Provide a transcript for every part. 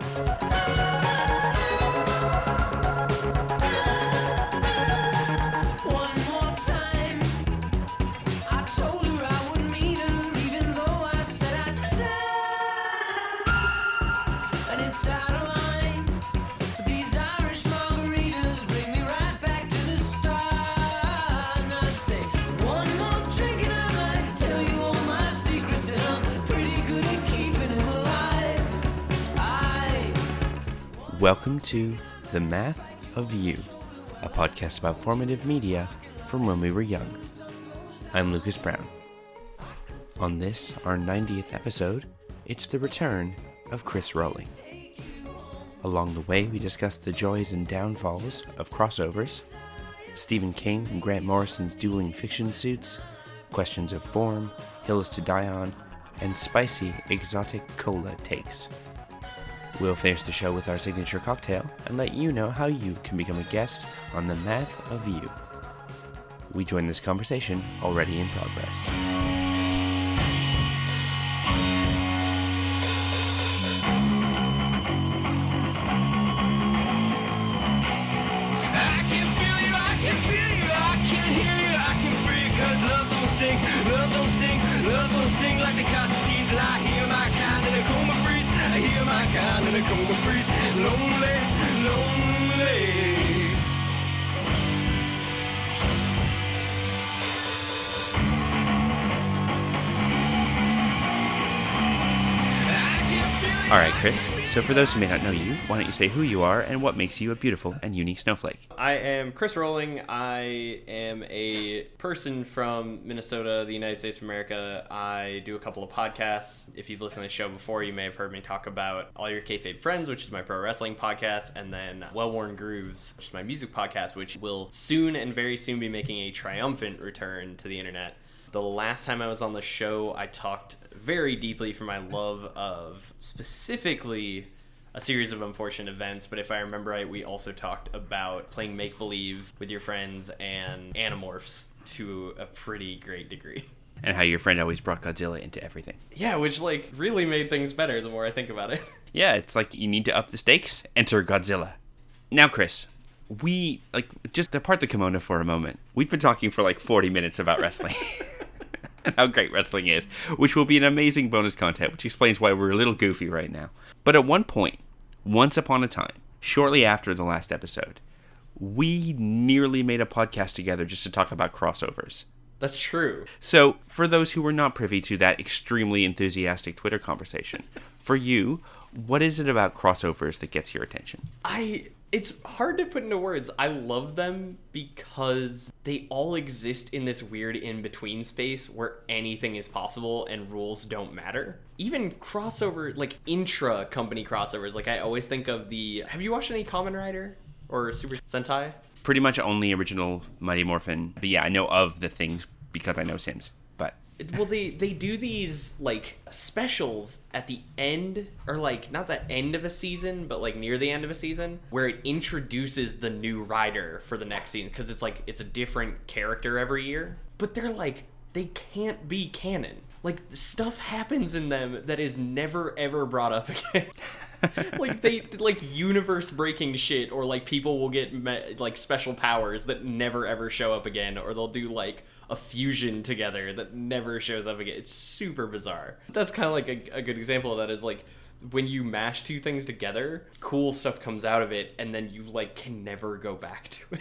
One Welcome to The Math of You, a podcast about formative media from when we were young. I'm Lucas Brown. On this, our 90th episode, it's the return of Chris Rohling. Along the way, we discuss the joys and downfalls of crossovers, Stephen King and Grant Morrison's dueling fiction suits, questions of form, hills to die on, and spicy exotic cola takes. We'll finish the show with our signature cocktail and let you know how you can become a guest on the Math of You. We join this conversation already in progress. My kind in a coma freeze, lonely. All right, Chris. So, for those who may not know you, why don't you say who you are and what makes you a beautiful and unique snowflake? I am Chris Rohling. I am a person from Minnesota, the United States of America. I do a couple of podcasts. If you've listened to the show before, you may have heard me talk about All Your Kayfabe Friends, which is my pro wrestling podcast, and then Well Worn Grooves, which is my music podcast, which will soon and very soon be making a triumphant return to the internet. The last time I was on the show, I talked very deeply for my love of specifically a series of unfortunate events, but if I remember right, we also talked about playing make believe with your friends and Animorphs to a pretty great degree. And how your friend always brought Godzilla into everything. Yeah, which like really made things better the more I think about it. Yeah, it's like you need to up the stakes, enter Godzilla. Now, Chris, we, like, just depart the kimono for a moment. We've been talking for like 40 minutes about wrestling. and how great wrestling is, which will be an amazing bonus content, which explains why we're a little goofy right now. But at one point, once upon a time, shortly after the last episode, we nearly made a podcast together just to talk about crossovers. That's true. So, for those who were not privy to that extremely enthusiastic Twitter conversation, for you, what is it about crossovers that gets your attention? I it's hard to put into words. I love them because they all exist in this weird in between space where anything is possible and rules don't matter. Even crossover, like intra company crossovers, like I always think of the. Have you watched any Kamen Rider or Super Sentai? Pretty much only original Mighty Morphin, but yeah, I know of the things because I know Sims. Well, they they do these like specials at the end, or like not the end of a season, but like near the end of a season, where it introduces the new rider for the next season because it's like it's a different character every year. But they're like they can't be canon. Like stuff happens in them that is never ever brought up again. like they like universe breaking shit or like people will get me- like special powers that never ever show up again or they'll do like a fusion together that never shows up again it's super bizarre that's kind of like a, a good example of that is like when you mash two things together cool stuff comes out of it and then you like can never go back to it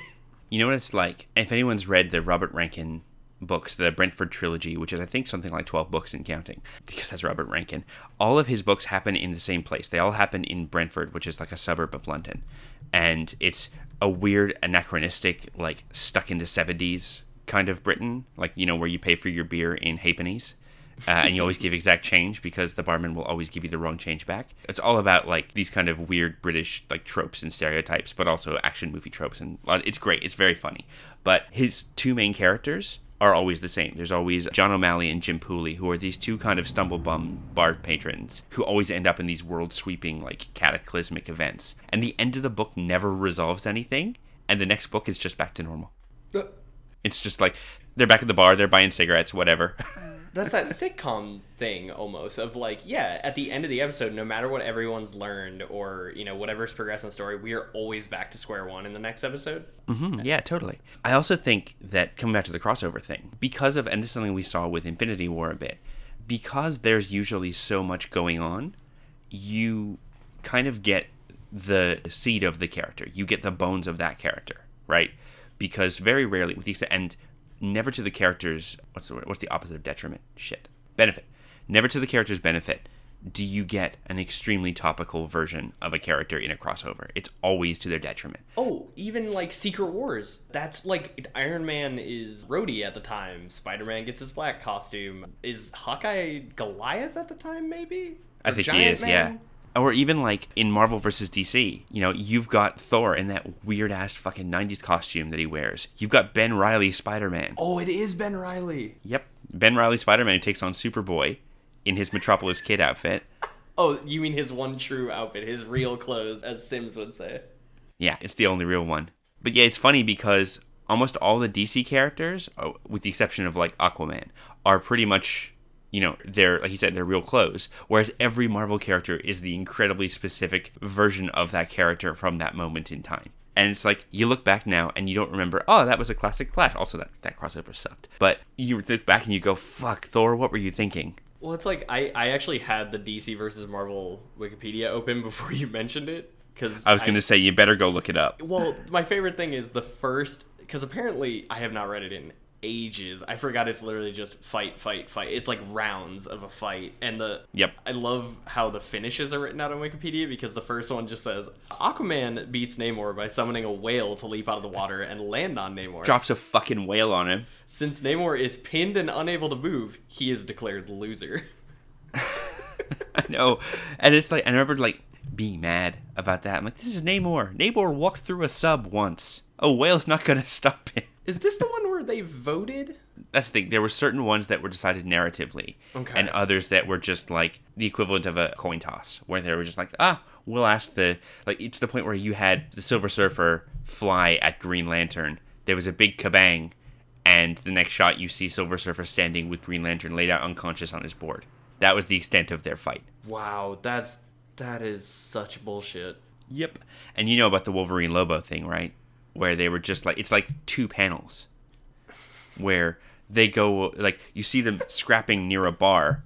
you know what it's like? If anyone's read the Robert Rankin books, the Brentford trilogy, which is I think something like 12 books and counting, because that's Robert Rankin, all of his books happen in the same place. They all happen in Brentford, which is like a suburb of London. And it's a weird, anachronistic, like stuck in the 70s kind of Britain, like, you know, where you pay for your beer in halfpennies. uh, and you always give exact change because the barman will always give you the wrong change back. It's all about like these kind of weird British like tropes and stereotypes, but also action movie tropes, and uh, it's great. It's very funny. But his two main characters are always the same. There's always John O'Malley and Jim Pooley, who are these two kind of stumblebum bar patrons who always end up in these world sweeping like cataclysmic events. And the end of the book never resolves anything, and the next book is just back to normal. It's just like they're back at the bar, they're buying cigarettes, whatever. that's that sitcom thing almost of like yeah at the end of the episode no matter what everyone's learned or you know whatever's progressed in the story we are always back to square one in the next episode Mhm, yeah, totally. I also think that coming back to the crossover thing, because of, and this is something we saw with Infinity War a bit, because there's usually so much going on, you kind of get the seed of the character. You get the bones of that character, right? Because very rarely, with the extent, and never to the character's, what's the word? What's the opposite of detriment? Shit. Benefit. Never to the character's benefit do you get an extremely topical version of a character in a crossover. It's always to their detriment. oh even like secret wars that's like iron man is Rhodey at the time spider-man gets his black costume is hawkeye goliath at the time maybe I Or think he Giant is, yeah. Or even like in Marvel versus DC, you know, you've got Thor in that weird ass fucking 90s costume that he wears. You've got Ben Riley Spider Man. oh it is ben riley Yep. Ben Riley Spider Man who takes on Superboy in his Metropolis Kid outfit. oh you mean his one true outfit his real clothes as sims would say Yeah, it's the only real one. But yeah, it's funny because almost all the DC characters, uh, with the exception of like Aquaman, are pretty much, you know, they're, like you said, they're real clothes. Whereas every Marvel character is the incredibly specific version of that character from that moment in time. And it's like, you look back now and you don't remember, oh, that was a classic Clash. Also, that, that crossover sucked. But you look back and you go, fuck, Thor, what were you thinking? Well, it's like I, I actually had the DC versus Marvel Wikipedia open before you mentioned it because I was going to say, you better go look it up. Well, my favorite thing is the first because apparently I have not read it in ages. I forgot it's literally just fight, fight, fight. It's like rounds of a fight, and the Yep. I love how the finishes are written out on Wikipedia because the first one just says Aquaman beats Namor by summoning a whale to leap out of the water and land on Namor. Drops a fucking whale on him. Since Namor is pinned and unable to move, he is declared the loser. I know. And it's like, I remember like being mad about that. I'm like, this is Namor. Namor walked through a sub once. A whale's not going to stop him. Is this the one where they voted? That's the thing. There were certain ones that were decided narratively, Okay. and others that were just like the equivalent of a coin toss, where they were just like, ah, we'll ask the like. It's the point where you had the Silver Surfer fly at Green Lantern. There was a big kabang, and the next shot you see Silver Surfer standing with Green Lantern laid out unconscious on his board. That was the extent of their fight. Wow, that's that is such bullshit. Yep. And you know about the Wolverine Lobo thing, right? Where they were just like it's like two panels where they go like you see them scrapping near a bar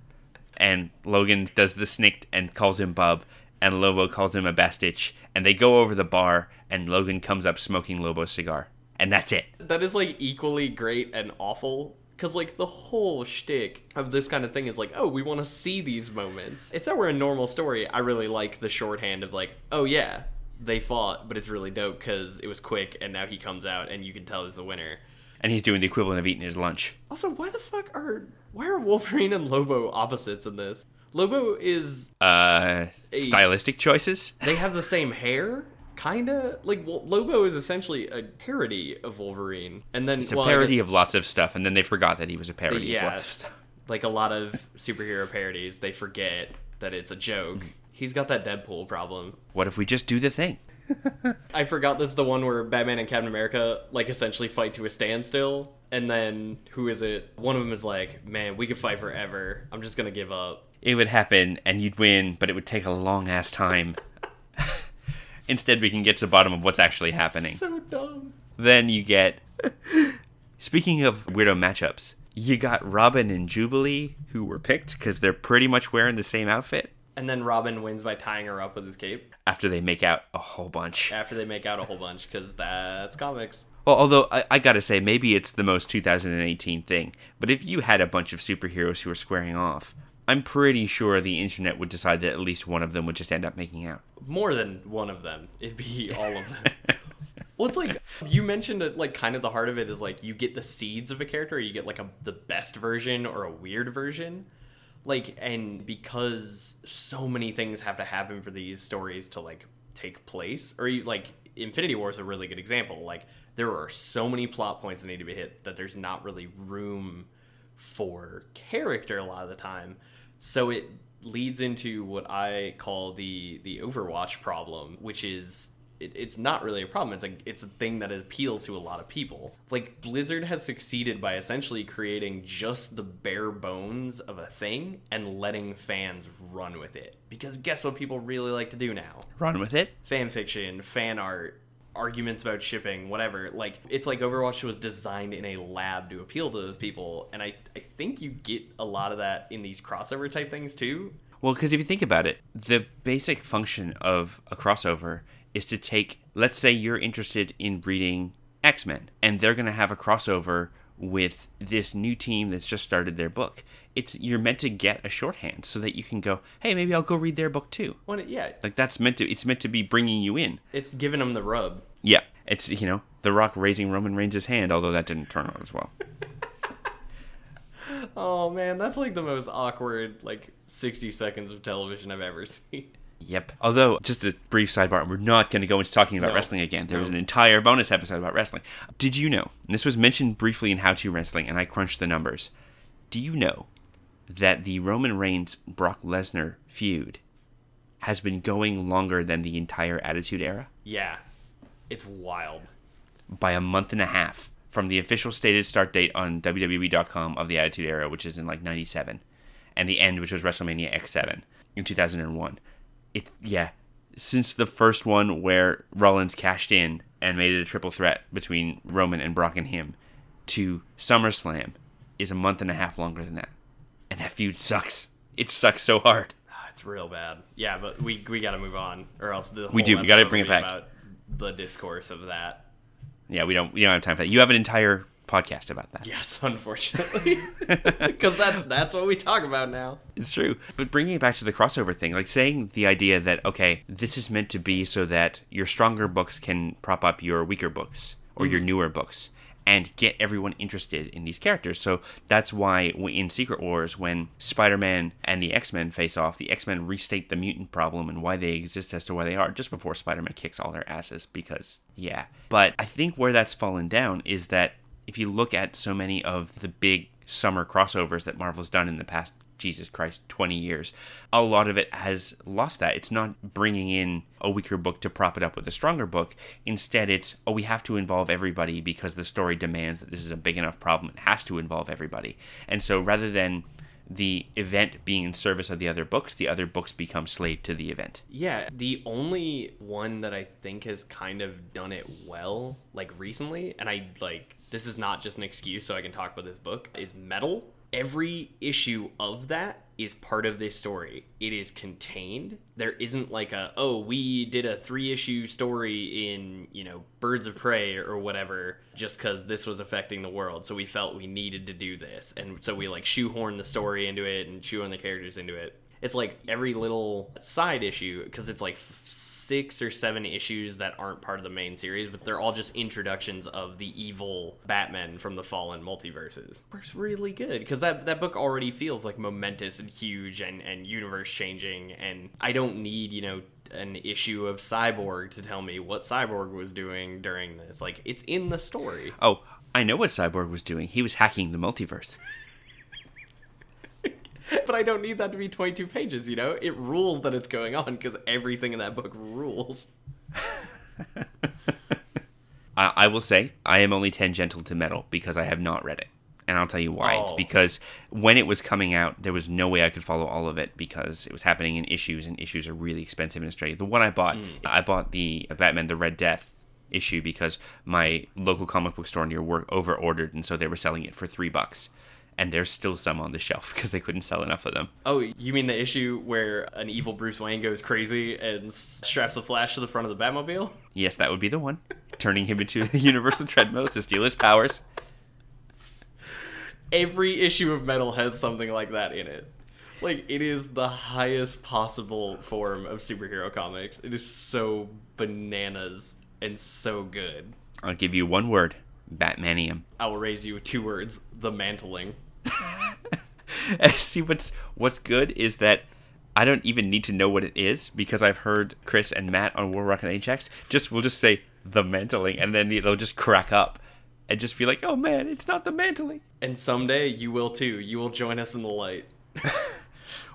and Logan does the snake and calls him Bub and Lobo calls him a Bastich and they go over the bar and Logan comes up smoking Lobo's cigar. And that's it. That is like equally great and awful. Cause like the whole shtick of this kind of thing is like, oh, we want to see these moments. If that were a normal story, I really like the shorthand of like, oh yeah, they fought, but it's really dope because it was quick and now he comes out and you can tell he's the winner. And he's doing the equivalent of eating his lunch. Also, why the fuck are why are Wolverine and Lobo opposites in this? Lobo is Uh stylistic choices? they have the same hair, kinda. Like Lobo is essentially a parody of Wolverine, and then It's a well, parody guess- of lots of stuff and then they forgot that he was a parody yeah, of lots of stuff. like a lot of superhero parodies, they forget that it's a joke. He's got that Deadpool problem. What if we just do the thing? I forgot this is the one where Batman and Captain America like essentially fight to a standstill, and then who is it? One of them is like, "Man, we could fight forever. I'm just gonna give up." it would happen and you'd win, but it would take a long ass time. Instead, we can get to the bottom of what's actually happening. So dumb. Then you get. Speaking of weirdo matchups, you got Robin and Jubilee who were picked because they're pretty much wearing the same outfit And then Robin wins by tying her up with his cape after they make out a whole bunch. after they make out a whole bunch because that's comics. Well, although I, I gotta say, maybe it's the most 2018 thing, but if you had a bunch of superheroes who were squaring off, I'm pretty sure the internet would decide that at least one of them would just end up making out. more than one of them. It'd be all of them. well, it's like you mentioned it. Like, kind of the heart of it is like you get the seeds of a character. Or you get like a the best version or a weird version. Like, and because so many things have to happen for these stories to like take place, or you like Infinity War is a really good example. Like, there are so many plot points that need to be hit that there's not really room for character a lot of the time. So it leads into what I call the the Overwatch problem, which is it, it's not really a problem. It's a it's a thing that appeals to a lot of people. Like Blizzard has succeeded by essentially creating just the bare bones of a thing and letting fans run with it. Because guess what people really like to do now? Run with it. fan fiction, fan art, arguments about shipping, whatever. Like it's like Overwatch was designed in a lab to appeal to those people, and I I think you get a lot of that in these crossover type things too. Well, because if you think about it, the basic function of a crossover is to take, let's say you're interested in reading X Men, and they're going to have a crossover with this new team that's just started their book. It's you're meant to get a shorthand so that you can go, hey, maybe I'll go read their book too. When it, yeah, Like that's meant to, it's meant to be bringing you in. it's giving them the rub. Yeah, it's you know The Rock raising Roman Reigns' hand, although that didn't turn out as well. Oh man, that's like the most awkward like 60 seconds of television I've ever seen. Yep. Although, just a brief sidebar, we're not going to go into talking about No. wrestling again. There was an entire bonus episode about wrestling. Did you know, and this was mentioned briefly in How to Wrestling, and I crunched the numbers. Do you know that the Roman Reigns Brock Lesnar feud has been going longer than the entire Attitude Era? Yeah, it's wild. By a month and a half from the official stated start date on WWE.com of the Attitude Era, which is in like 97, and the end, which was WrestleMania X7 in 2001. It, yeah, since the first one where Rollins cashed in and made it a triple threat between Roman and Brock and him to SummerSlam is a month and a half longer than that. And that feud sucks. It sucks so hard. Ah, It's real bad. Yeah, but we we got to move on, or else the We do, we gotta bring it back. About the discourse of that. Yeah, we don't we don't have time for that. You have an entire podcast about that. Yes, unfortunately, because that's that's what we talk about now. It's true. But bringing it back to the crossover thing, like saying the idea that, okay, this is meant to be so that your stronger books can prop up your weaker books or your mm-hmm. newer books and get everyone interested in these characters. So that's why in Secret Wars, when Spider Man and the X Men face off, the X Men restate the mutant problem and why they exist as to why they are just before Spider Man kicks all their asses because, yeah. But I think where that's fallen down is that if you look at so many of the big summer crossovers that Marvel's done in the past, Jesus Christ, 20 years, a lot of it has lost that. It's not bringing in a weaker book to prop it up with a stronger book. Instead, it's, oh, we have to involve everybody because the story demands that this is a big enough problem. It has to involve everybody. And so rather than the event being in service of the other books, the other books become slave to the event. Yeah, the only one that I think has kind of done it well, like recently, and I like this is not just an excuse so I can talk about this book, is Metal. Every issue of that is part of this story. It is contained. There isn't like a, oh, we did a three issue story in, you know, Birds of Prey or whatever, just because this was affecting the world. So we felt we needed to do this. And so we like shoehorn the story into it and shoehorn the characters into it it's like every little side issue because it's like f- six or seven issues that aren't part of the main series but they're all just introductions of the evil batman from the fallen multiverses works really good because that, that book already feels like momentous and huge and, and universe changing and i don't need you know an issue of cyborg to tell me what cyborg was doing during this like it's in the story Oh, I know what Cyborg was doing. He was hacking the multiverse. but i don't need that to be 22 pages you know it rules that it's going on because everything in that book rules I, I will say I am only tangential to metal because I have not read it, and I'll tell you why. It's Oh. because when it was coming out, there was no way I could follow all of it because it was happening in issues, and issues are really expensive in Australia. The one I bought, mm. I bought the uh, Batman: The Red Death issue because my local comic book store near work over ordered, and so they were selling it for three bucks. And there's still some on the shelf because they couldn't sell enough of them. Oh, you mean the issue where an evil Bruce Wayne goes crazy and straps the Flash to the front of the Batmobile? Yes, that would be the one, turning him into the universal treadmill to steal his powers. Every issue of Metal has something like that in it. Like, it is the highest possible form of superhero comics. It is so bananas and so good. I'll give you one word: Batmanium. I will raise you two words the mantling. See what's what's good is that I don't even need to know what it is because I've heard Chris and Matt on War Rocket Ajax just we'll just say the mantling and then they'll just crack up and just be like, oh man, it's not the mantling. And someday you will too. You will join us in the light.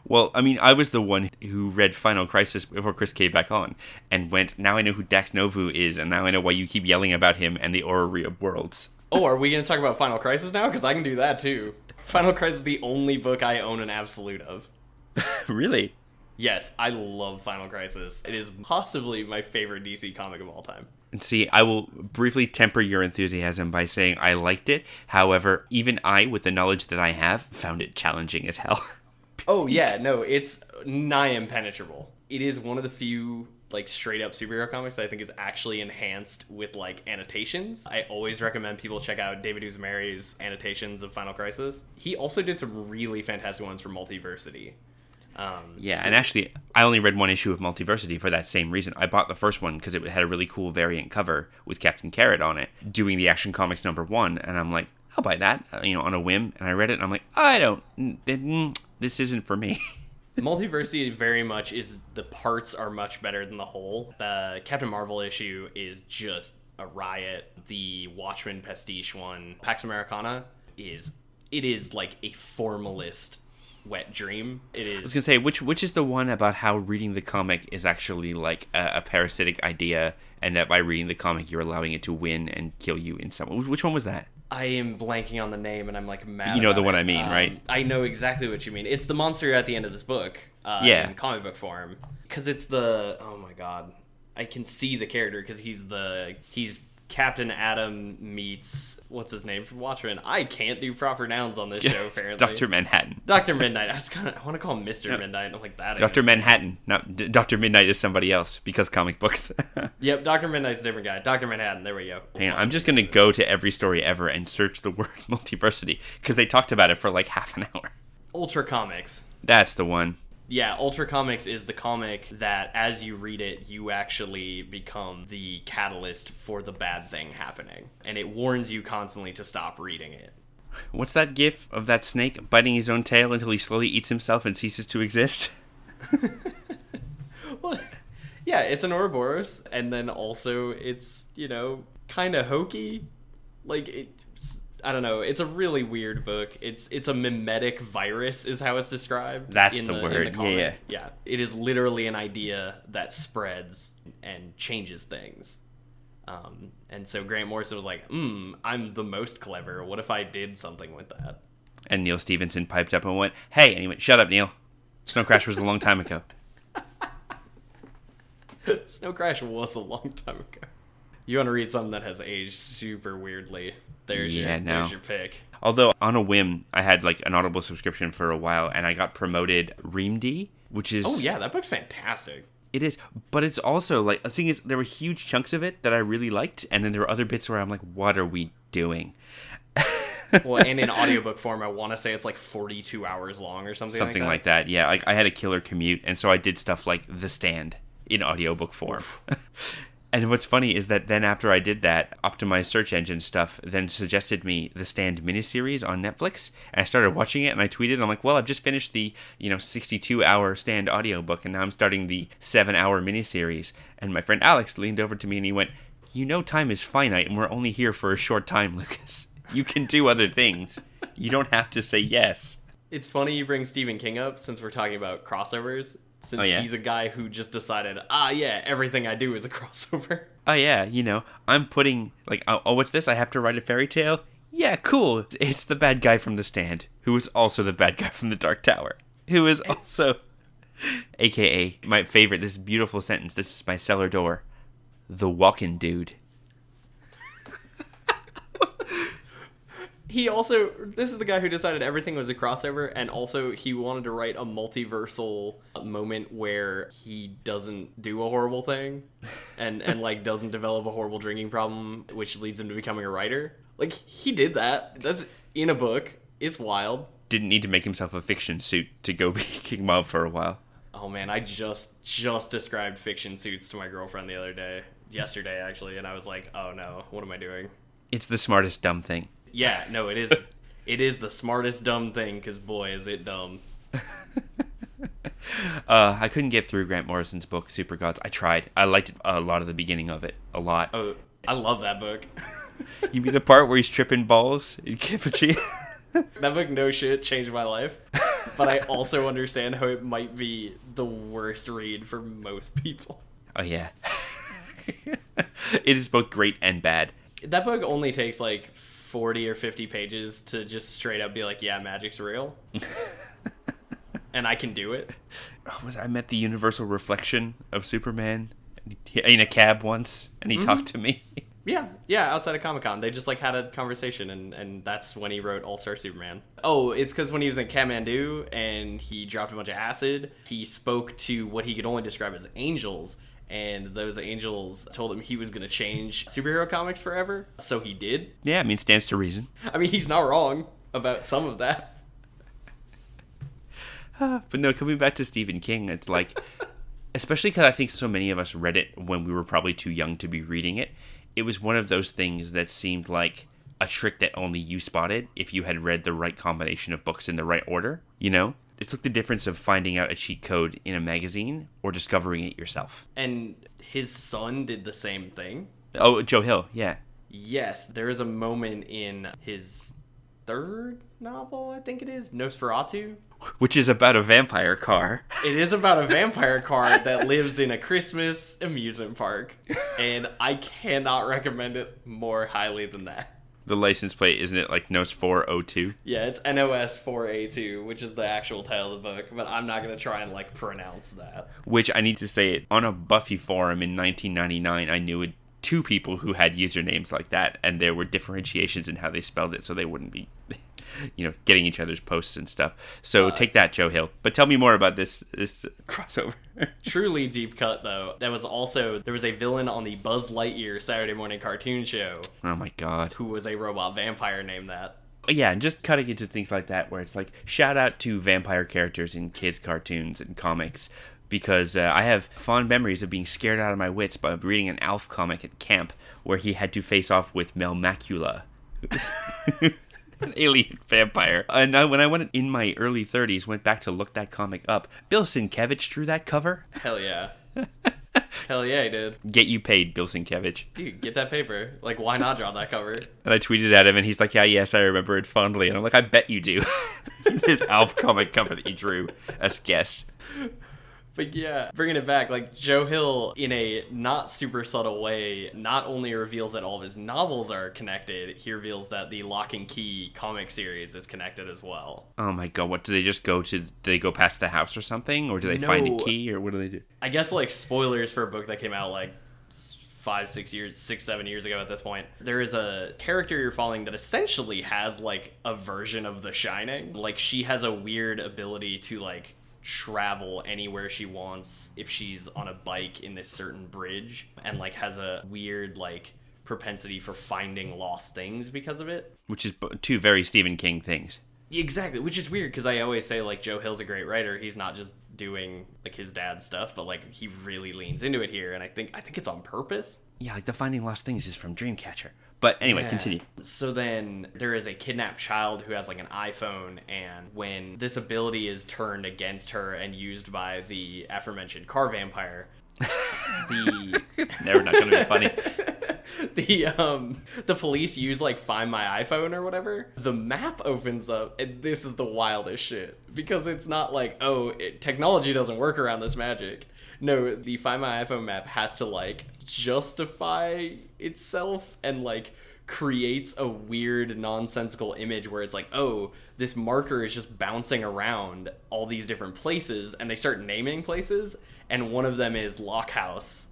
Well, I mean, I was the one who read Final Crisis before Chris came back on and went, now I know who Dax Novu is, and now I know why you keep yelling about him and the Orrery of Worlds. Oh, are we going to talk about Final Crisis now? Because I can do that too. Final Crisis is the only book I own an absolute of. really? Yes, I love Final Crisis. It is possibly my favorite DC comic of all time. And see, I will briefly temper your enthusiasm by saying I liked it. However, even I, with the knowledge that I have, found it challenging as hell. Oh yeah, no, it's nigh impenetrable. It is one of the few like straight up superhero comics that I think is actually enhanced with like annotations. I always recommend people check out David Uzumeri's annotations of Final Crisis. He also did some really fantastic ones for Multiversity. Um, Yeah, and actually, I only read one issue of Multiversity for that same reason. I bought the first one because it had a really cool variant cover with Captain Carrot on it, doing the Action Comics number one, and I'm like, I'll buy that, uh, you know, on a whim. And I read it, and I'm like, I don't, this isn't for me. Multiversity very much is the parts are much better than the whole. The Captain Marvel issue is just a riot. The Watchmen pastiche one, Pax Americana, is it is like a formalist wet dream. It is. I was gonna say which which is the one about how reading the comic is actually like a, a parasitic idea, and that by reading the comic you're allowing it to win and kill you in some. Which one was that? I am blanking on the name and I'm like mad. You know the one it. I mean, Um, right? I know exactly what you mean. It's the monster at the end of this book. Uh, Yeah. in comic book form. Because it's the oh my god, I can see the character because he's the he's Captain Adam meets what's his name from Watchmen. I can't do proper nouns on this show. Apparently, Doctor Manhattan. Doctor Midnight. I was kind of I want to call him Mister Midnight. I'm like that. Doctor Manhattan. Not D- Doctor Midnight is somebody else because comic books. Yep, Doctor Midnight's a different guy. Doctor Manhattan. There we go. Hang on, I'm just gonna go to every story ever and search the word multiversity because they talked about it for like half an hour. Ultra Comics. That's the one. Yeah, Ultra Comics is the comic that, as you read it, you actually become the catalyst for the bad thing happening. And it warns you constantly to stop reading it. What's that gif of that snake biting his own tail until he slowly eats himself and ceases to exist? Well, yeah, it's an Ouroboros, and then also it's, you know, kind of hokey. Like, it's, I don't know, it's a really weird book. It's it's a mimetic virus, is how it's described. That's in the in word, comic. yeah. Yeah, it is literally an idea that spreads and changes things. Um, and so Grant Morrison was like, hmm, I'm the most clever. What if I did something with that? And Neal Stephenson piped up and went, "Hey!" And he went, "Shut up, Neil. Snow Crash was a long time ago." Snow Crash was a long time ago. You want to read something that has aged super weirdly? There's Yeah, your no. there's your pick. Although on a whim, I had like an Audible subscription for a while, and I got promoted Reamde, which is Oh yeah, that book's fantastic. It is, but it's also like the thing is there were huge chunks of it that I really liked, and then there were other bits where I'm like, what are we doing? Well, and in audiobook form, I want to say it's like 42 hours long or something. Something like like that. Yeah, like I had a killer commute, and so I did stuff like The Stand in audiobook form. and what's funny is that then after I did that, optimized search engine stuff then suggested me The Stand miniseries on Netflix, and I started watching it, and I tweeted, I'm like, well, I've just finished the you know 62 hour Stand audiobook, and now I'm starting the seven hour miniseries. And my friend Alex leaned over to me and he went, you know, time is finite, and we're only here for a short time, Lucas. You can do other things. You don't have to say yes. It's funny you bring Stephen King up since we're talking about crossovers. Since Oh, yeah? he's a guy who just decided, ah, yeah, everything I do is a crossover. oh yeah, you know, I'm putting like, oh, oh, what's this? I have to write a fairy tale. Yeah, cool. It's the bad guy from The Stand, who is also the bad guy from The Dark Tower, who is also, aka my favorite. This beautiful sentence. This is my cellar door. The walking dude. He also, this is the guy who decided everything was a crossover, and also he wanted to write a multiversal moment where he doesn't do a horrible thing, and and like doesn't develop a horrible drinking problem, which leads him to becoming a writer. Like he did that. That's in a book. It's wild. Didn't need to make himself a fiction suit to go be King Mob for a while. Oh man, I just just described fiction suits to my girlfriend the other day, yesterday actually, and I was like, oh no, what am I doing? It's the smartest dumb thing. Yeah, no, it is. it is the smartest dumb thing because boy is it dumb. Uh, I couldn't get through Grant Morrison's book, Super Gods. I tried. I liked a lot of the beginning of it. A lot. Oh, I love that book. You mean the part where he's tripping balls in Kipuchi? that book, no shit, changed my life. but I also understand how it might be the worst read for most people. Oh yeah. it is both great and bad. That book only takes like 40 or 50 pages to just straight up be like, yeah, magic's real. and I can do it. Oh, was I met the universal reflection of Superman in a cab once, and he talked mm-hmm. to me. Yeah, yeah, outside of Comic Con. They just like had a conversation, and, and that's when he wrote All Star Superman. Oh, it's because when he was in Kathmandu and he dropped a bunch of acid, he spoke to what he could only describe as angels, and those angels told him he was going to change superhero comics forever. So he did. yeah, I mean, stands to reason. I mean, he's not wrong about some of that. Ah, but no, coming back to Stephen King, it's like, especially because I think so many of us read it when we were probably too young to be reading it. It was one of those things that seemed like a trick that only you spotted if you had read the right combination of books in the right order. You know, it's like the difference of finding out a cheat code in a magazine or discovering it yourself. And his son did the same thing. Oh, Joe Hill, yeah. Yes, there is a moment in his third novel, I think it is, Nosferatu, Which is about a vampire car. It is about a vampire car that lives in a Christmas amusement park, and I cannot recommend it more highly than that. The license plate, isn't it like Nos 402? Yeah, it's NOS 4A2, which is the actual title of the book, but I'm not going to try and like pronounce that. Which I need to say it on a Buffy forum in 1999. I knew two people who had usernames like that, and there were differentiations in how they spelled it, so they wouldn't be, you know, getting each other's posts and stuff. So take that, Joe Hill. But tell me more about this this crossover. Truly deep cut though. That was also there was a villain on the Buzz Lightyear Saturday morning cartoon show oh my god. who was a robot vampire named that. yeah, and just cutting into things like that, where it's like shout out to vampire characters in kids' cartoons and comics, because uh, I have fond memories of being scared out of my wits by reading an Alf comic at camp where he had to face off with Melmacula. An alien vampire. And I, when I went in my early 30s, went back to look that comic up. Bill Sienkiewicz drew that cover. Hell yeah. Hell yeah, he did. Get you paid, Bill Sienkiewicz. Dude, get that paper. Like, why not draw that cover? And I tweeted at him, and he's like, "Yeah, yes, I remember it fondly." And I'm like, "I bet you do." this Alf comic cover that you drew as guest. But yeah, bringing it back, like Joe Hill, in a not super subtle way, not only reveals that all of his novels are connected, he reveals that the Locke and Key comic series is connected as well. Oh my god! What do they just go to? Do they go past the house or something, or do they find a key, or what do they do? I guess like spoilers for a book that came out like five, six years, six, seven years ago at this point. There is a character you're following that essentially has like a version of The Shining. Like she has a weird ability to like travel anywhere she wants if she's on a bike in this certain bridge and like has a weird like propensity for finding lost things because of it. Which is two very Stephen King things. Exactly, which is weird because I always say like Joe Hill's a great writer. He's not just doing like his dad's stuff, but like he really leans into it here, and I think I think it's on purpose. Yeah, like the Finding Lost Things is from Dreamcatcher. But anyway, continue. So then there is a kidnapped child who has like an iPhone, and when this ability is turned against her and used by the aforementioned car vampire, the Never not going to be funny. the um the police use like find my iphone or whatever the map opens up and this is the wildest shit because it's not like oh it, technology doesn't work around this magic no the find my iphone map has to like justify itself and like creates a weird nonsensical image where it's like oh this marker is just bouncing around all these different places and they start naming places and one of them is lockhouse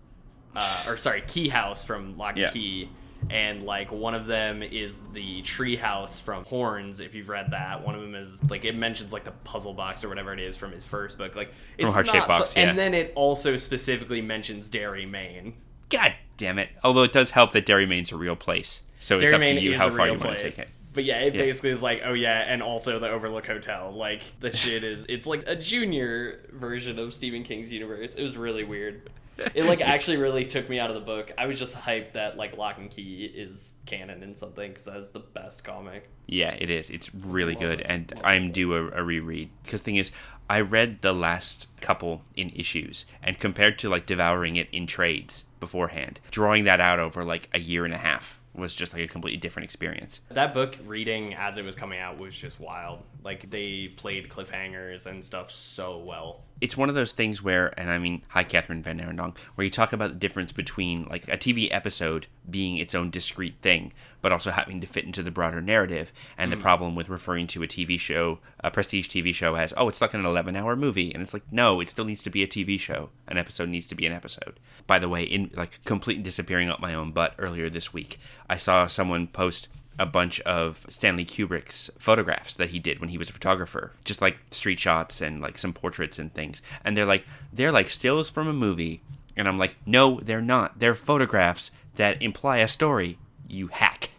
uh, or sorry, Key House from Locke and Yeah. Key, and like one of them is the treehouse from Horns. If you've read that, one of them is like it mentions like the puzzle box or whatever it is from his first book. Like it's Heart Shaped not Box, so- yeah. and then it also specifically mentions Derry, Maine. God damn it! Although it does help that Derry Maine's a real place, so it's up Maine to you how far you want to place. take it. But yeah, it Yeah. basically is like, oh yeah, and also the Overlook Hotel. Like the shit is, it's like a junior version of Stephen King's universe. It was really weird. It like actually really took me out of the book. I was just hyped that like Locke and Key is canon in something because that's the best comic. Yeah, it is. It's really Love good, it. and Love I'm it. due a, a reread. Because thing is, I read the last couple in issues, and compared to like devouring it in trades beforehand, drawing that out over like a year and a half was just like a completely different experience. That book reading as it was coming out was just wild. Like they played cliffhangers and stuff so well. It's one of those things where, and I mean, hi Kathryn VanArendonk, where you talk about the difference between like a TV episode being its own discrete thing, but also having to fit into the broader narrative, and the mm-hmm. problem with referring to a TV show, a prestige TV show, as oh, it's like an 11-hour movie, and it's like no, it still needs to be a TV show. An episode needs to be an episode. By the way, in like completely disappearing up my own butt earlier this week, I saw someone post a bunch of Stanley Kubrick's photographs that he did when he was a photographer, just like street shots and like some portraits and things. And they're like they're like stills from a movie, and I'm like, no, they're not. They're photographs that imply a story. You hack.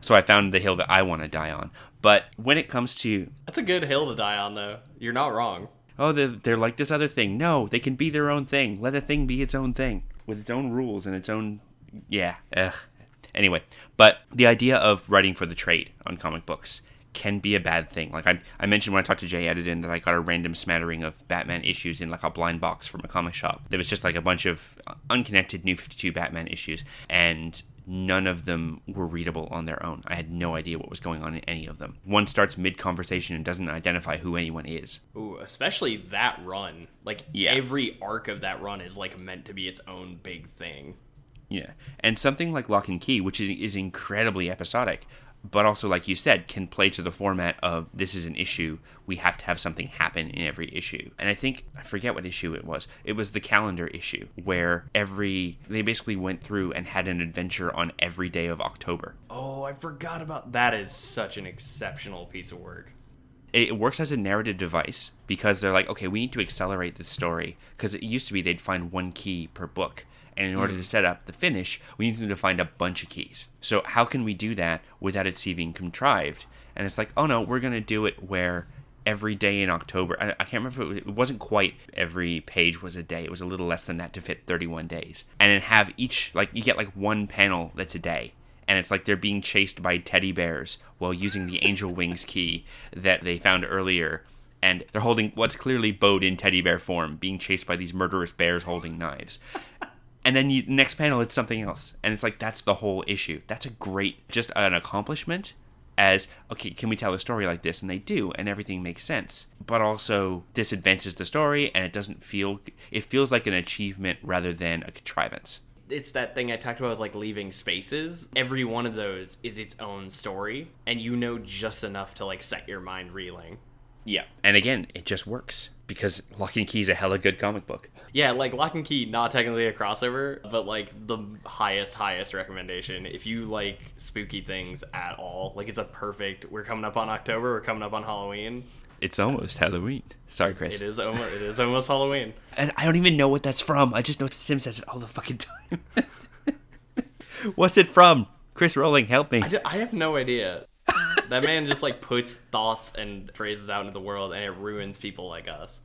so I found the hill that I want to die on. But when it comes to That's a good hill to die on, though. You're not wrong. oh, they're, they're like this other thing. No, they can be their own thing. Let a thing be its own thing with its own rules and its own. Yeah. Ugh. Anyway, but the idea of writing for the trade on comic books can be a bad thing. Like I, I mentioned when I talked to Jay Edidin that I got a random smattering of Batman issues in like a blind box from a comic shop. There was just like a bunch of unconnected New 52 Batman issues, and none of them were readable on their own. I had no idea what was going on in any of them. One starts mid conversation and doesn't identify who anyone is. Ooh, especially that run. Like Yeah. every arc of that run is like meant to be its own big thing. Yeah, and something like Locke and Key, which is, is incredibly episodic, but also, like you said, can play to the format of this is an issue. We have to have something happen in every issue. And I think I forget what issue it was. It was the calendar issue where every they basically went through and had an adventure on every day of October. Oh, I forgot about that. Is such an exceptional piece of work. It works as a narrative device because they're like, okay, we need to accelerate the story because it used to be they'd find one key per book. And in order hmm. to set up the finish, we need them to find a bunch of keys. So how can we do that without it seeming contrived? And it's like, oh no, we're gonna do it where every day in October. I, I can't remember. If it, was, it wasn't quite every page was a day. It was a little less than that to fit 31 days. And then have each like you get like one panel that's a day and it's like they're being chased by teddy bears while using the angel wings key that they found earlier. And they're holding what's clearly Bode in teddy bear form being chased by these murderous bears holding knives. And then you next panel it's something else. And it's like that's the whole issue. That's a great just an accomplishment as okay can we tell a story like this? And they do and everything makes sense. But also this advances the story and it doesn't feel it feels like an achievement rather than a contrivance It's that thing I talked about with like leaving spaces. Every one of those is its own story, and you know just enough to like set your mind reeling. Yeah. And again, it just works because Locke and Key is a hella good comic book. Yeah, like Locke and Key, not technically a crossover, but like the highest, highest recommendation. If you like spooky things at all, like it's a perfect. We're coming up on October. We're coming up on Halloween. It's almost Halloween. Sorry, Chris. It is almost. It is almost Halloween. And I don't even know what that's from. I just know Sim says it all the fucking time. What's it from? Chris Rohling, help me. I, d- I have no idea. that man just like puts thoughts and phrases out into the world, and it ruins people like us.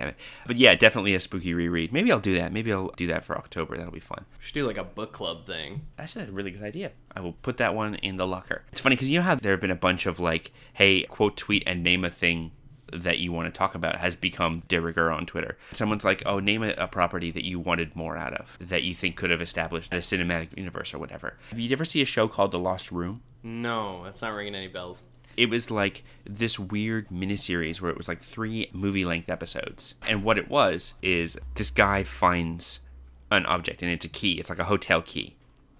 Damn it. But yeah, definitely a spooky reread. Maybe I'll do that. Maybe I'll do that for October. That'll be fun. We should do like a book club thing. That's a really good idea. I will put that one in the locker. It's funny because you know how there have been a bunch of like, hey, quote, tweet, and name a thing that you want to talk about has become de rigueur on Twitter. Someone's like, oh, name a, a property that you wanted more out of, that you think could have established a cinematic universe or whatever. Have you ever see a show called The Lost Room? No, that's not ringing any bells. It was like this weird miniseries where it was like three movie length episodes. And what it was is this guy finds an object and it's a key. It's like a hotel key.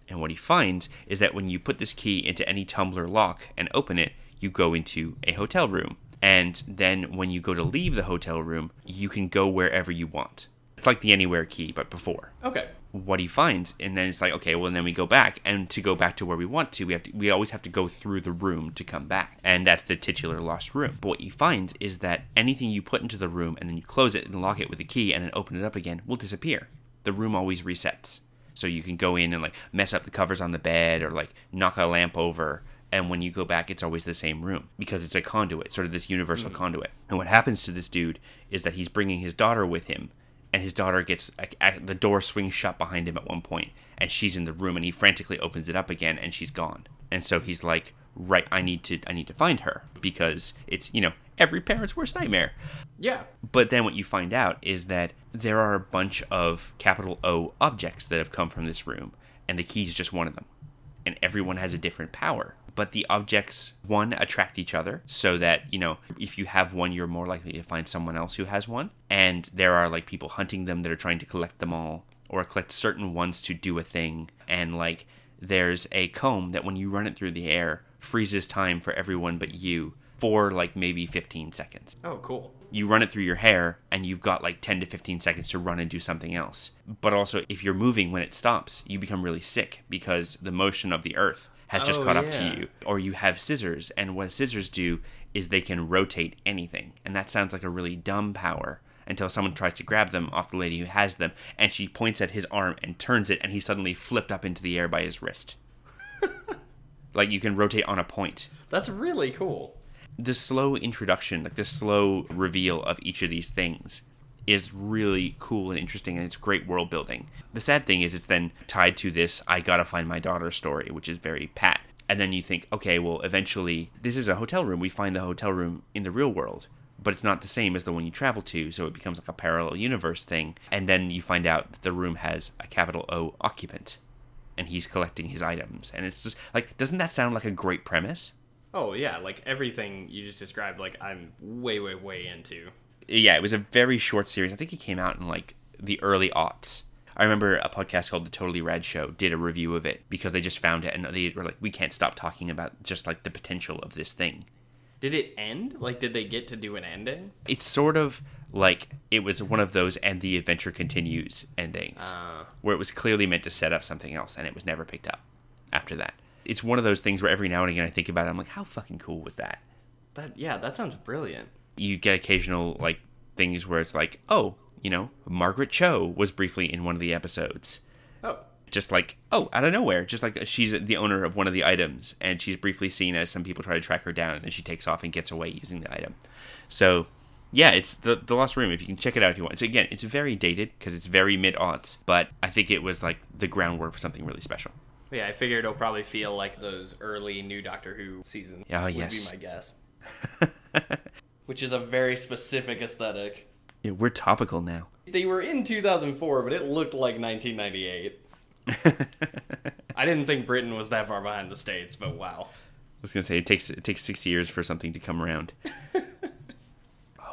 And what he finds is that when you put this key into any tumbler lock and open it, you go into a hotel room. And then when you go to leave the hotel room, you can go wherever you want. It's like the anywhere key, but before Okay. What he finds and then it's like okay well then we go back and to go back to where we want to we have to we always have to go through the room to come back and that's the titular lost room. But what you find is that anything you put into the room and then you close it and lock it with a key and then open it up again will disappear. The room always resets. So you can go in and like mess up the covers on the bed or like knock a lamp over and when you go back it's always the same room because it's a conduit sort of this universal mm. conduit. And what happens to this dude is that he's bringing his daughter with him and his daughter gets the door swings shut behind him at one point and she's in the room and he frantically opens it up again and she's gone and so he's like right i need to i need to find her because it's you know every parent's worst nightmare Yeah. but then what you find out is that there are a bunch of capital O objects that have come from this room. and the key is just one of them. And everyone has a different power. But the objects, one, attract each other so that, you know, if you have one, you're more likely to find someone else who has one. And there are like people hunting them that are trying to collect them all or collect certain ones to do a thing. And like there's a comb that when you run it through the air freezes time for everyone but you for like maybe 15 seconds Oh, cool. you run it through your hair and you've got like 10 to 15 seconds to run and do something else. But also, if you're moving when it stops, you become really sick because the motion of the earth has just Oh, caught up to you. Or you have scissors, and what scissors do is they can rotate anything. And that sounds like a really dumb power until someone tries to grab them off the lady who has them, and she points at his arm and turns it, and he's suddenly flipped up into the air by his wrist. like you can rotate on a point That's really cool. the slow introduction, like the slow reveal of each of these things is really cool and interesting and it's great world building. The sad thing is it's then tied to this I gotta find my daughter story, which is very pat. And then you think, okay, well eventually this is a hotel room. We find the hotel room in the real world. But it's not the same as the one you travel to, so it becomes like a parallel universe thing. And then you find out that the room has a capital O occupant. And he's collecting his items. And it's just like doesn't that sound like a great premise? Oh yeah, like everything you just described, like I'm way, way, way into. Yeah, it was a very short series. I think it came out in like the early aughts. I remember a podcast called The Totally Rad Show did a review of it because they just found it and they were like, we can't stop talking about just like the potential of this thing. Did it end? Like, did they get to do an ending? It's sort of like it was one of those and the adventure continues endings Uh, where it was clearly meant to set up something else and it was never picked up after that. It's one of those things where every now and again I think about it, I'm like, how fucking cool was that? that yeah, that sounds brilliant. You get occasional like things where it's like, oh, you know, Margaret Cho was briefly in one of the episodes. Oh, Just like, oh, out of nowhere, just like she's the owner of one of the items, and she's briefly seen as some people try to track her down, and then she takes off and gets away using the item. So, yeah, it's the the Lost Room. If you can check it out if you want. So again, it's very dated because it's very mid aughts, but I think it was like the groundwork for something really special. yeah, I figured it'll probably feel like those early new Doctor Who seasons. Oh, would yes. be my guess. Which is a very specific aesthetic. Yeah, we're topical now. They were in 2004, but it looked like 1998. I didn't think Britain was that far behind the States, but wow. I was gonna say it takes it takes sixty years for something to come around. oh,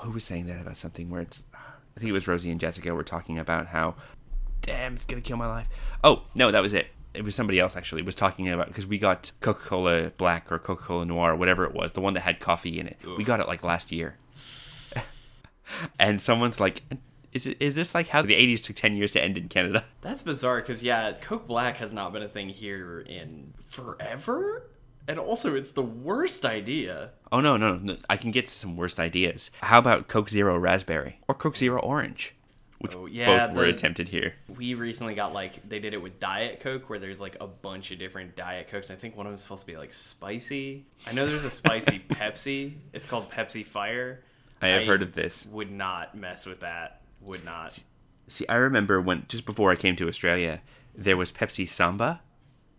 who was saying that about something where it's? I think it was Rosie and Jessica were talking about how, damn, it's gonna kill my life. Oh no, that was it. It was somebody else actually. Was talking about because we got Coca Cola Black or Coca Cola Noir, whatever it was, the one that had coffee in it. We got it like last year. and someone's like, "Is it is this like how the '80s took ten years to end in Canada?" That's bizarre because, yeah, Coke Black has not been a thing here in forever. And also, it's the worst idea. Oh no, no, no! I can get to some worst ideas. How about Coke Zero Raspberry or Coke Zero Orange, which Oh, yeah, both were the- attempted here. We recently got like they did it with Diet Coke, where there's like a bunch of different Diet Cokes. I think one of them's supposed to be like spicy. I know there's a spicy Pepsi. It's called Pepsi Fire. I have heard of this. Would not mess with that. Would not. See, I remember when just before I came to Australia, there was Pepsi Samba,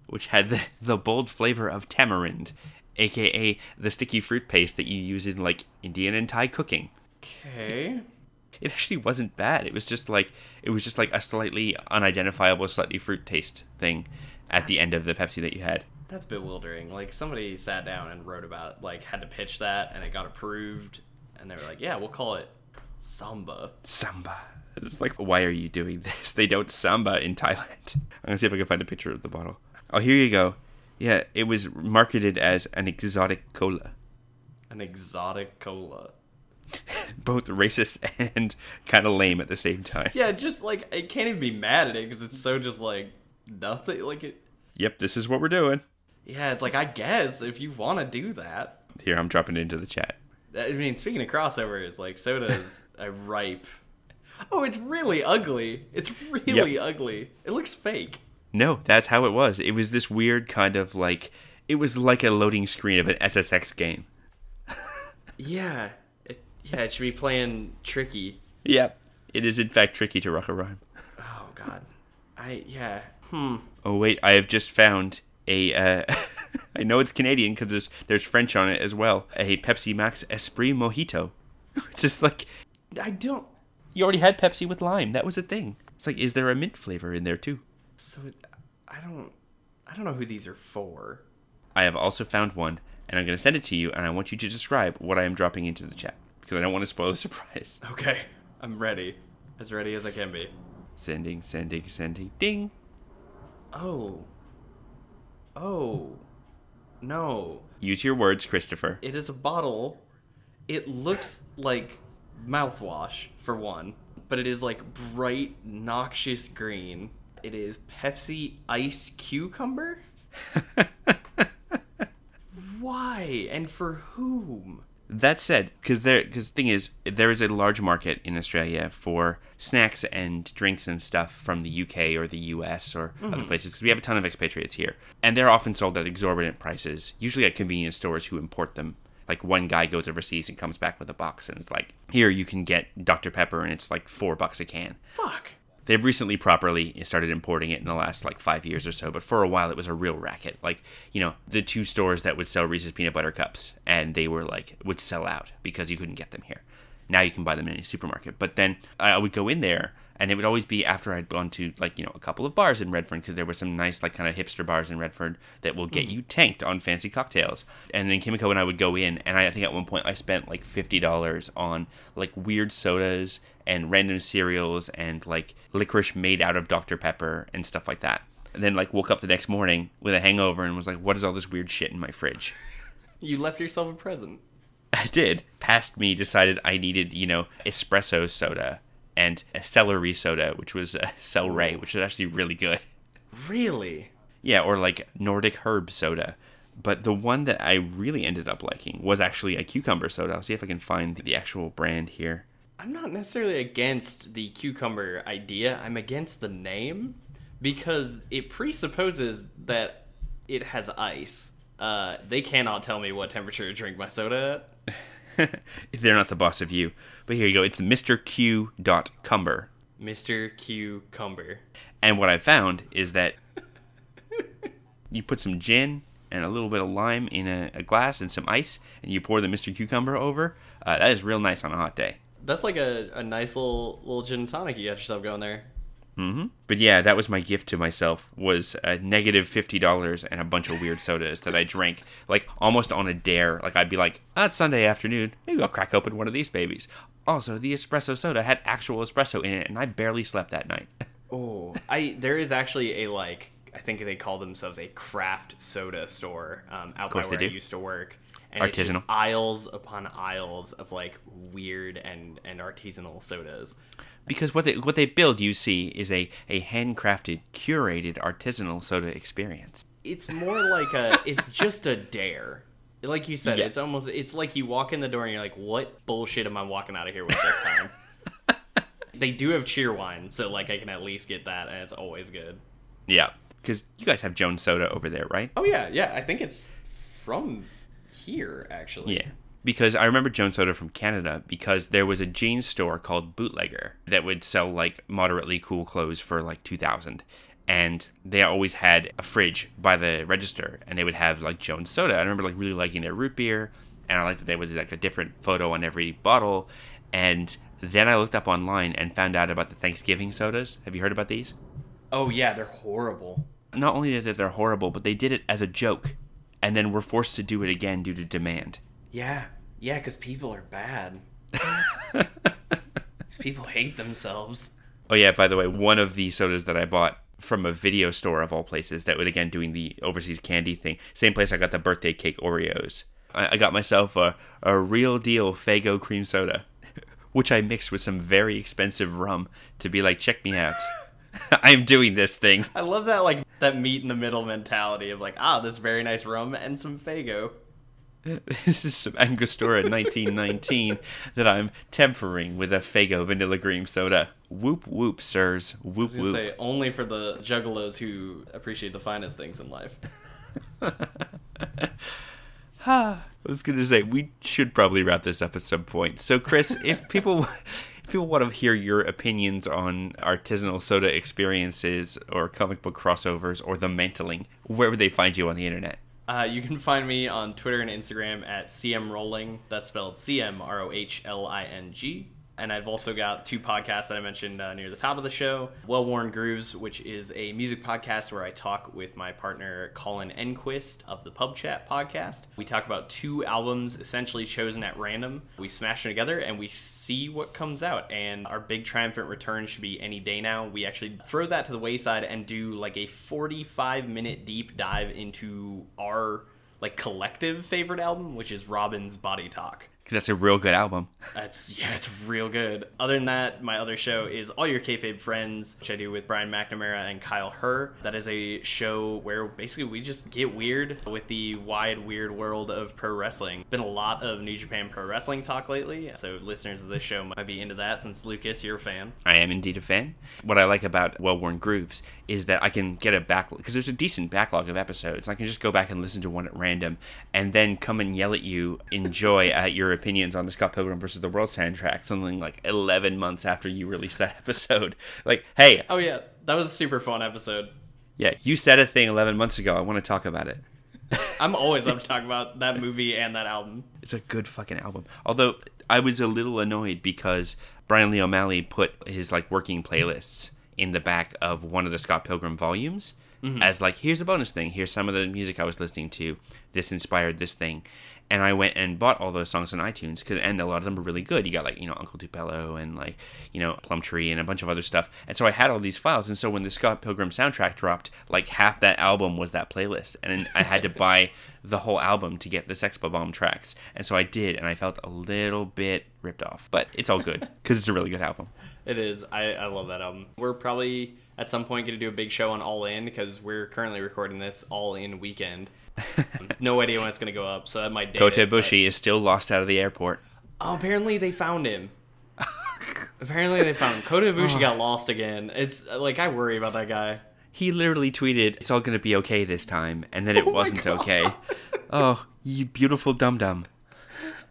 which had the, the bold flavor of tamarind, aka the sticky fruit paste that you use in like Indian and Thai cooking. Okay. It actually wasn't bad. It was just like it was just like a slightly unidentifiable, slightly fruit taste thing at the end of the Pepsi that you had. That's bewildering. Like somebody sat down and wrote about like had to pitch that and it got approved and they were like, "Yeah, we'll call it Samba." Samba. It's like, why are you doing this? They don't samba in Thailand. I'm gonna see if I can find a picture of the bottle. Oh, here you go. Yeah, it was marketed as an exotic cola. An exotic cola. Both racist and kind of lame at the same time. Yeah, just like I can't even be mad at it because it's so just like nothing. Like it. Yep, this is what we're doing. Yeah, it's like I guess if you want to do that. Here, I'm dropping it into the chat. I mean, speaking of crossovers, like soda's a ripe. Oh, it's really ugly. It's really ugly. It looks fake. No, that's how it was. It was this weird kind of like it was like a loading screen of an SSX game. Yeah. Yeah, it should be playing tricky. Yep. It is in fact tricky to rock a rhyme. Oh God. I yeah. Hmm. Oh wait, I have just found a. Uh, I know it's Canadian because there's there's French on it as well. A Pepsi Max Esprit Mojito. Just like I don't. you already had Pepsi with lime. That was a thing. It's like, is there a mint flavor in there too? So it, I don't I don't know who these are for. I have also found one, and I'm going to send it to you, and I want you to describe what I am dropping into the chat because I don't want to spoil the surprise. Okay, I'm ready. As ready as I can be. Sending, sending, sending. Ding. Oh. Oh. No. Use your words, Christopher. It is a bottle. It looks like mouthwash, for one, but it is like bright, noxious green. It is Pepsi Ice Cucumber? Why? And for whom? That said, because there, because thing is, there is a large market in Australia for snacks and drinks and stuff from the UK or the US or other mm-hmm. places. Because we have a ton of expatriates here, and they're often sold at exorbitant prices, usually at convenience stores who import them. Like one guy goes overseas and comes back with a box, and it's like, here you can get Dr Pepper, and it's like four bucks a can. Fuck. They've recently properly started importing it in the last like five years or so, but for a while it was a real racket. Like, you know, the two stores that would sell Reese's peanut butter cups, and they were like, would sell out because you couldn't get them here. Now you can buy them in any supermarket. But then I would go in there, and it would always be after I'd gone to like, you know, a couple of bars in Redfern because there were some nice, like, kind of hipster bars in Redfern that will get hmm. you tanked on fancy cocktails. And then Kimiko and I would go in, and I, I think at one point I spent like $50 on like weird sodas and random cereals and like licorice made out of Dr. Pepper and stuff like that. And then like woke up the next morning with a hangover and was like, what is all this weird shit in my fridge? You left yourself a present. I did. Past me decided I needed, you know, espresso soda and a celery soda, which was a celery, which is actually really good. Really? Yeah, or like Nordic herb soda. But the one that I really ended up liking was actually a cucumber soda. I'll see if I can find the actual brand here. I'm not necessarily against the cucumber idea. I'm against the name because it presupposes that it has ice. Uh, they cannot tell me what temperature to drink my soda at. They're not the boss of you. But here you go. It's Mr. Q. Dot Cumber. Mr. Cucumber. And what I found is that you put some gin and a little bit of lime in a, a glass and some ice, and you pour the Mr. Cucumber over. Uh, that is real nice on a hot day. That's like a, a nice little little gin and tonic you got yourself going there. hmm But yeah, that was my gift to myself was a negative fifty dollars and a bunch of weird sodas that I drank like almost on a dare. Like I'd be like, ah, it's Sunday afternoon, maybe I'll crack open one of these babies. Also, the espresso soda had actual espresso in it, and I barely slept that night. Oh, I there is actually a like I think they call themselves a craft soda store um, out by where I used to work. And Artisanal. aisles upon aisles of like weird and and artisanal sodas. because what they what they build, you see, is a a handcrafted, curated, artisanal soda experience. It's more like a it's just a dare. Like you said, Yeah. it's almost it's like you walk in the door and you're like, what bullshit am I walking out of here with this time? they do have Cheerwine, so like I can at least get that, and it's always good. Yeah, because you guys have Jones Soda over there, right? Oh yeah, yeah. I think it's from here actually. Yeah. Because I remember Jones Soda from Canada because there was a jeans store called Bootlegger that would sell like moderately cool clothes for like 2000 and they always had a fridge by the register and they would have like Jones Soda. I remember like really liking their root beer and I liked that there was like a different photo on every bottle and then I looked up online and found out about the Thanksgiving sodas. Have you heard about these? Oh yeah, they're horrible. Not only is that they're horrible, but they did it as a joke and then we're forced to do it again due to demand. Yeah, yeah, because people are bad. people hate themselves. Oh yeah, by the way, one of the sodas that I bought from a video store of all places that was again doing the overseas candy thing. Same place I got the birthday cake Oreos. I, I got myself a, a real deal Faygo cream soda, which I mixed with some very expensive rum to be like, check me out. I'm doing this thing. I love that like that meet in the middle mentality of like, ah, this very nice rum and some Faygo. This is some Angostura 1919 that I'm tempering with a Faygo vanilla cream soda. Whoop whoop, sirs. Whoop I was whoop. say only for the juggalos who appreciate the finest things in life. I was going to say we should probably wrap this up at some point. So, Chris, if people people want to hear your opinions on artisanal soda experiences or comic book crossovers or the mantling, where would they find you on the internet? Uh, you can find me on Twitter and Instagram at CM Rohling. That's spelled C M R O H L I N G. And I've also got two podcasts that I mentioned uh, near the top of the show Well Worn Grooves, which is a music podcast where I talk with my partner Colin Enquist of the Pub Chat podcast. We talk about two albums essentially chosen at random. We smash them together and we see what comes out. And our big triumphant return should be any day now. We actually throw that to the wayside and do like a 45 minute deep dive into our like collective favorite album, which is Robyn's Body Talk. Because that's a real good album. That's yeah, it's real good. Other than that, my other show is All Your Kayfabe Friends, which I do with Brian McNamara and Kyle Herr. That is a show where basically we just get weird with the wide weird world of pro wrestling. Been a lot of New Japan Pro Wrestling talk lately, so listeners of this show might be into that. Since Lucas, you're a fan. I am indeed a fan. What I like about Well Worn Grooves is that I can get a backlog because there's a decent backlog of episodes. I can just go back and listen to one at random, and then come and yell at you, enjoy at your opinions on the Scott Pilgrim versus the World soundtrack, something like 11 months after you released that episode. Like, hey, Oh yeah, that was a super fun episode. yeah, you said a thing 11 months ago. I want to talk about it. I'm always up to talk about that movie and that album. It's a good fucking album. Although I was a little annoyed because Brian Lee O'Malley put his like working playlists in the back of one of the Scott Pilgrim volumes mm-hmm. as like here's a bonus thing. Here's some of the music I was listening to. This inspired this thing. And I went and bought all those songs on iTunes cause, and a lot of them were really good. You got like you know Uncle Tupelo and like you know Plumtree and a bunch of other stuff. And so I had all these files. And so when the Scott Pilgrim soundtrack dropped, like half that album was that playlist, and I had to buy the whole album to get the Sex Bob-omb tracks. And so I did, and I felt a little bit ripped off, but it's all good because it's a really good album. It is. I, I love that album. We're probably at some point going to do a big show on All In because we're currently recording this All In weekend. no idea when it's going to go up, so that might date Kota Ibushi is still lost out of the airport. Oh, apparently they found him. apparently they found him. Kota Ibushi got lost again. It's like I worry about that guy. He literally tweeted, "It's all gonna be okay this time," and then it Oh wasn't okay. Oh, you beautiful dum dum.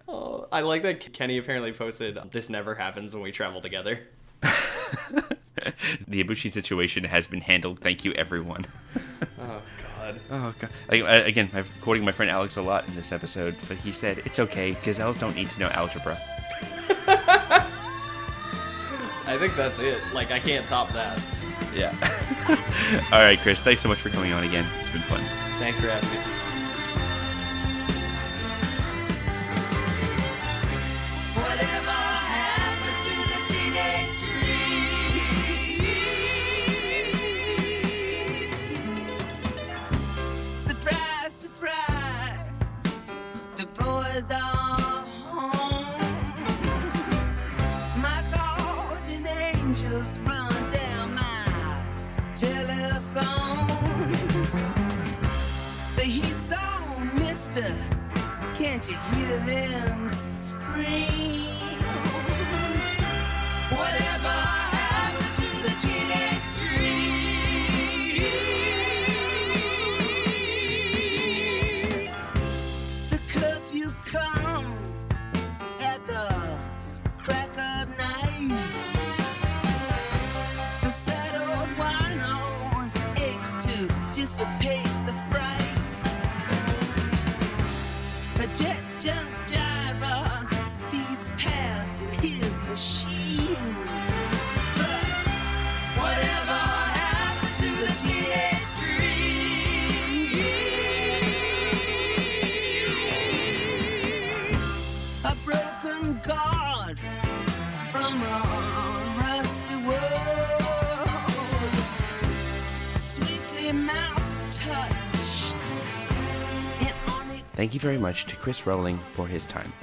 Oh, I like that Kenny apparently posted, "This never happens when we travel together." The Ibushi situation has been handled. Thank you, everyone. Oh God. Oh god. Like, uh, again, I'm quoting my friend Alex a lot in this episode, but he said it's okay. Gazelles don't need to know algebra. I think that's it. Like I can't top that. Yeah. all right, Chris. Thanks so much for coming on again. It's been fun. Thanks for having me. Whatever Can't you hear them scream? Much to Chris Rohling for his time.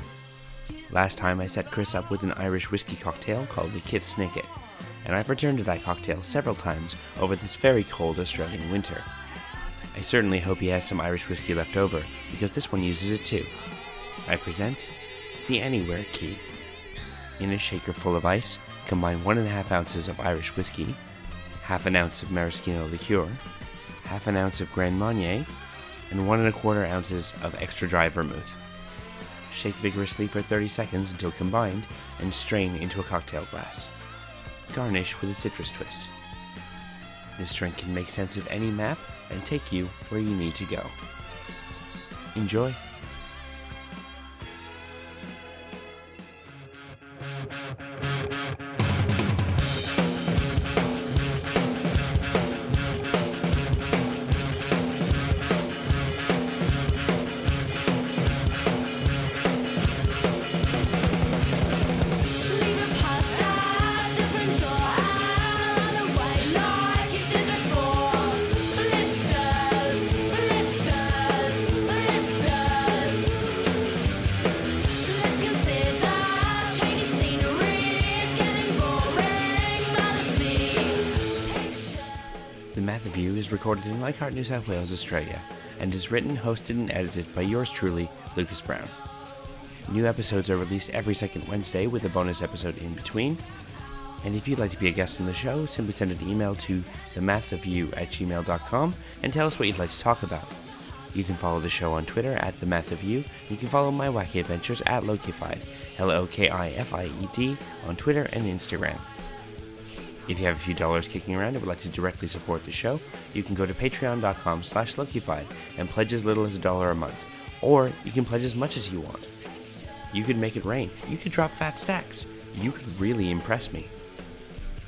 Last time I set Chris up with an Irish whiskey cocktail called the Kit Snicket, and I've returned to that cocktail several times over this very cold Australian winter. I certainly hope he has some Irish whiskey left over, because this one uses it too. I present the Anywhere Key. In a shaker full of ice, combine one and a half ounces of Irish whiskey, half an ounce of maraschino liqueur, half an ounce of Grand Marnier, and one and a quarter ounces of extra dry vermouth. Shake vigorously for 30 seconds until combined and strain into a cocktail glass. Garnish with a citrus twist. This drink can make sense of any map and take you where you need to go. Enjoy! Recorded in Leichhardt, New South Wales, Australia, and is written, hosted, and edited by yours truly, Lucas Brown. New episodes are released every second Wednesday with a bonus episode in between. And if you'd like to be a guest on the show, simply send an email to themathofyou at gmail.com and tell us what you'd like to talk about. You can follow the show on Twitter at themathofyou. Math You. You can follow my wacky adventures at Lokified, L O K I F I E D, on Twitter and Instagram. If you have a few dollars kicking around and would like to directly support the show, you can go to patreon.com slash and pledge as little as a dollar a month. Or you can pledge as much as you want. You could make it rain. You could drop fat stacks. You could really impress me.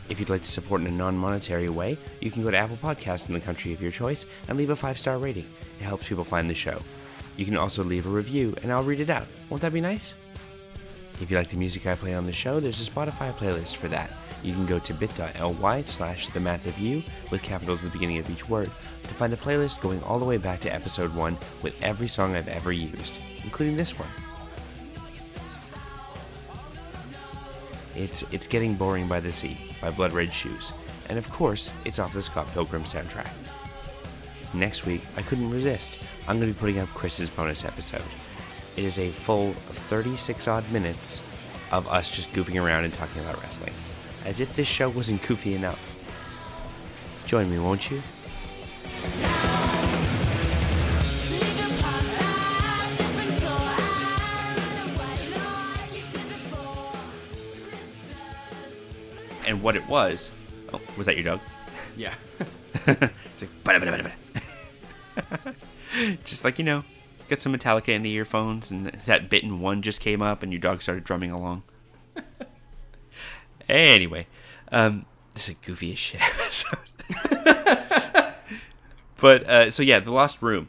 If you'd like to support in a non monetary way, you can go to Apple Podcast in the country of your choice and leave a five star rating. It helps people find the show. You can also leave a review and I'll read it out. Won't that be nice? If you like the music I play on the show, there's a Spotify playlist for that. You can go to bit.ly slash the math of you with capitals at the beginning of each word to find a playlist going all the way back to episode 1 with every song I've ever used, including this one. It's It's Getting Boring by the Sea by Blood Red Shoes, and of course, it's off the Scott Pilgrim soundtrack. Next week, I couldn't resist. I'm going to be putting up Chris's bonus episode. It is a full 36 odd minutes of us just goofing around and talking about wrestling. As if this show wasn't goofy enough. Join me, won't you? And what it was. Oh, was that your dog? Yeah. Just like you know, got some Metallica in the earphones, and that bitten one just came up, and your dog started drumming along. anyway, um, this is a goofy as shit episode. but uh, so yeah, the Lost Room.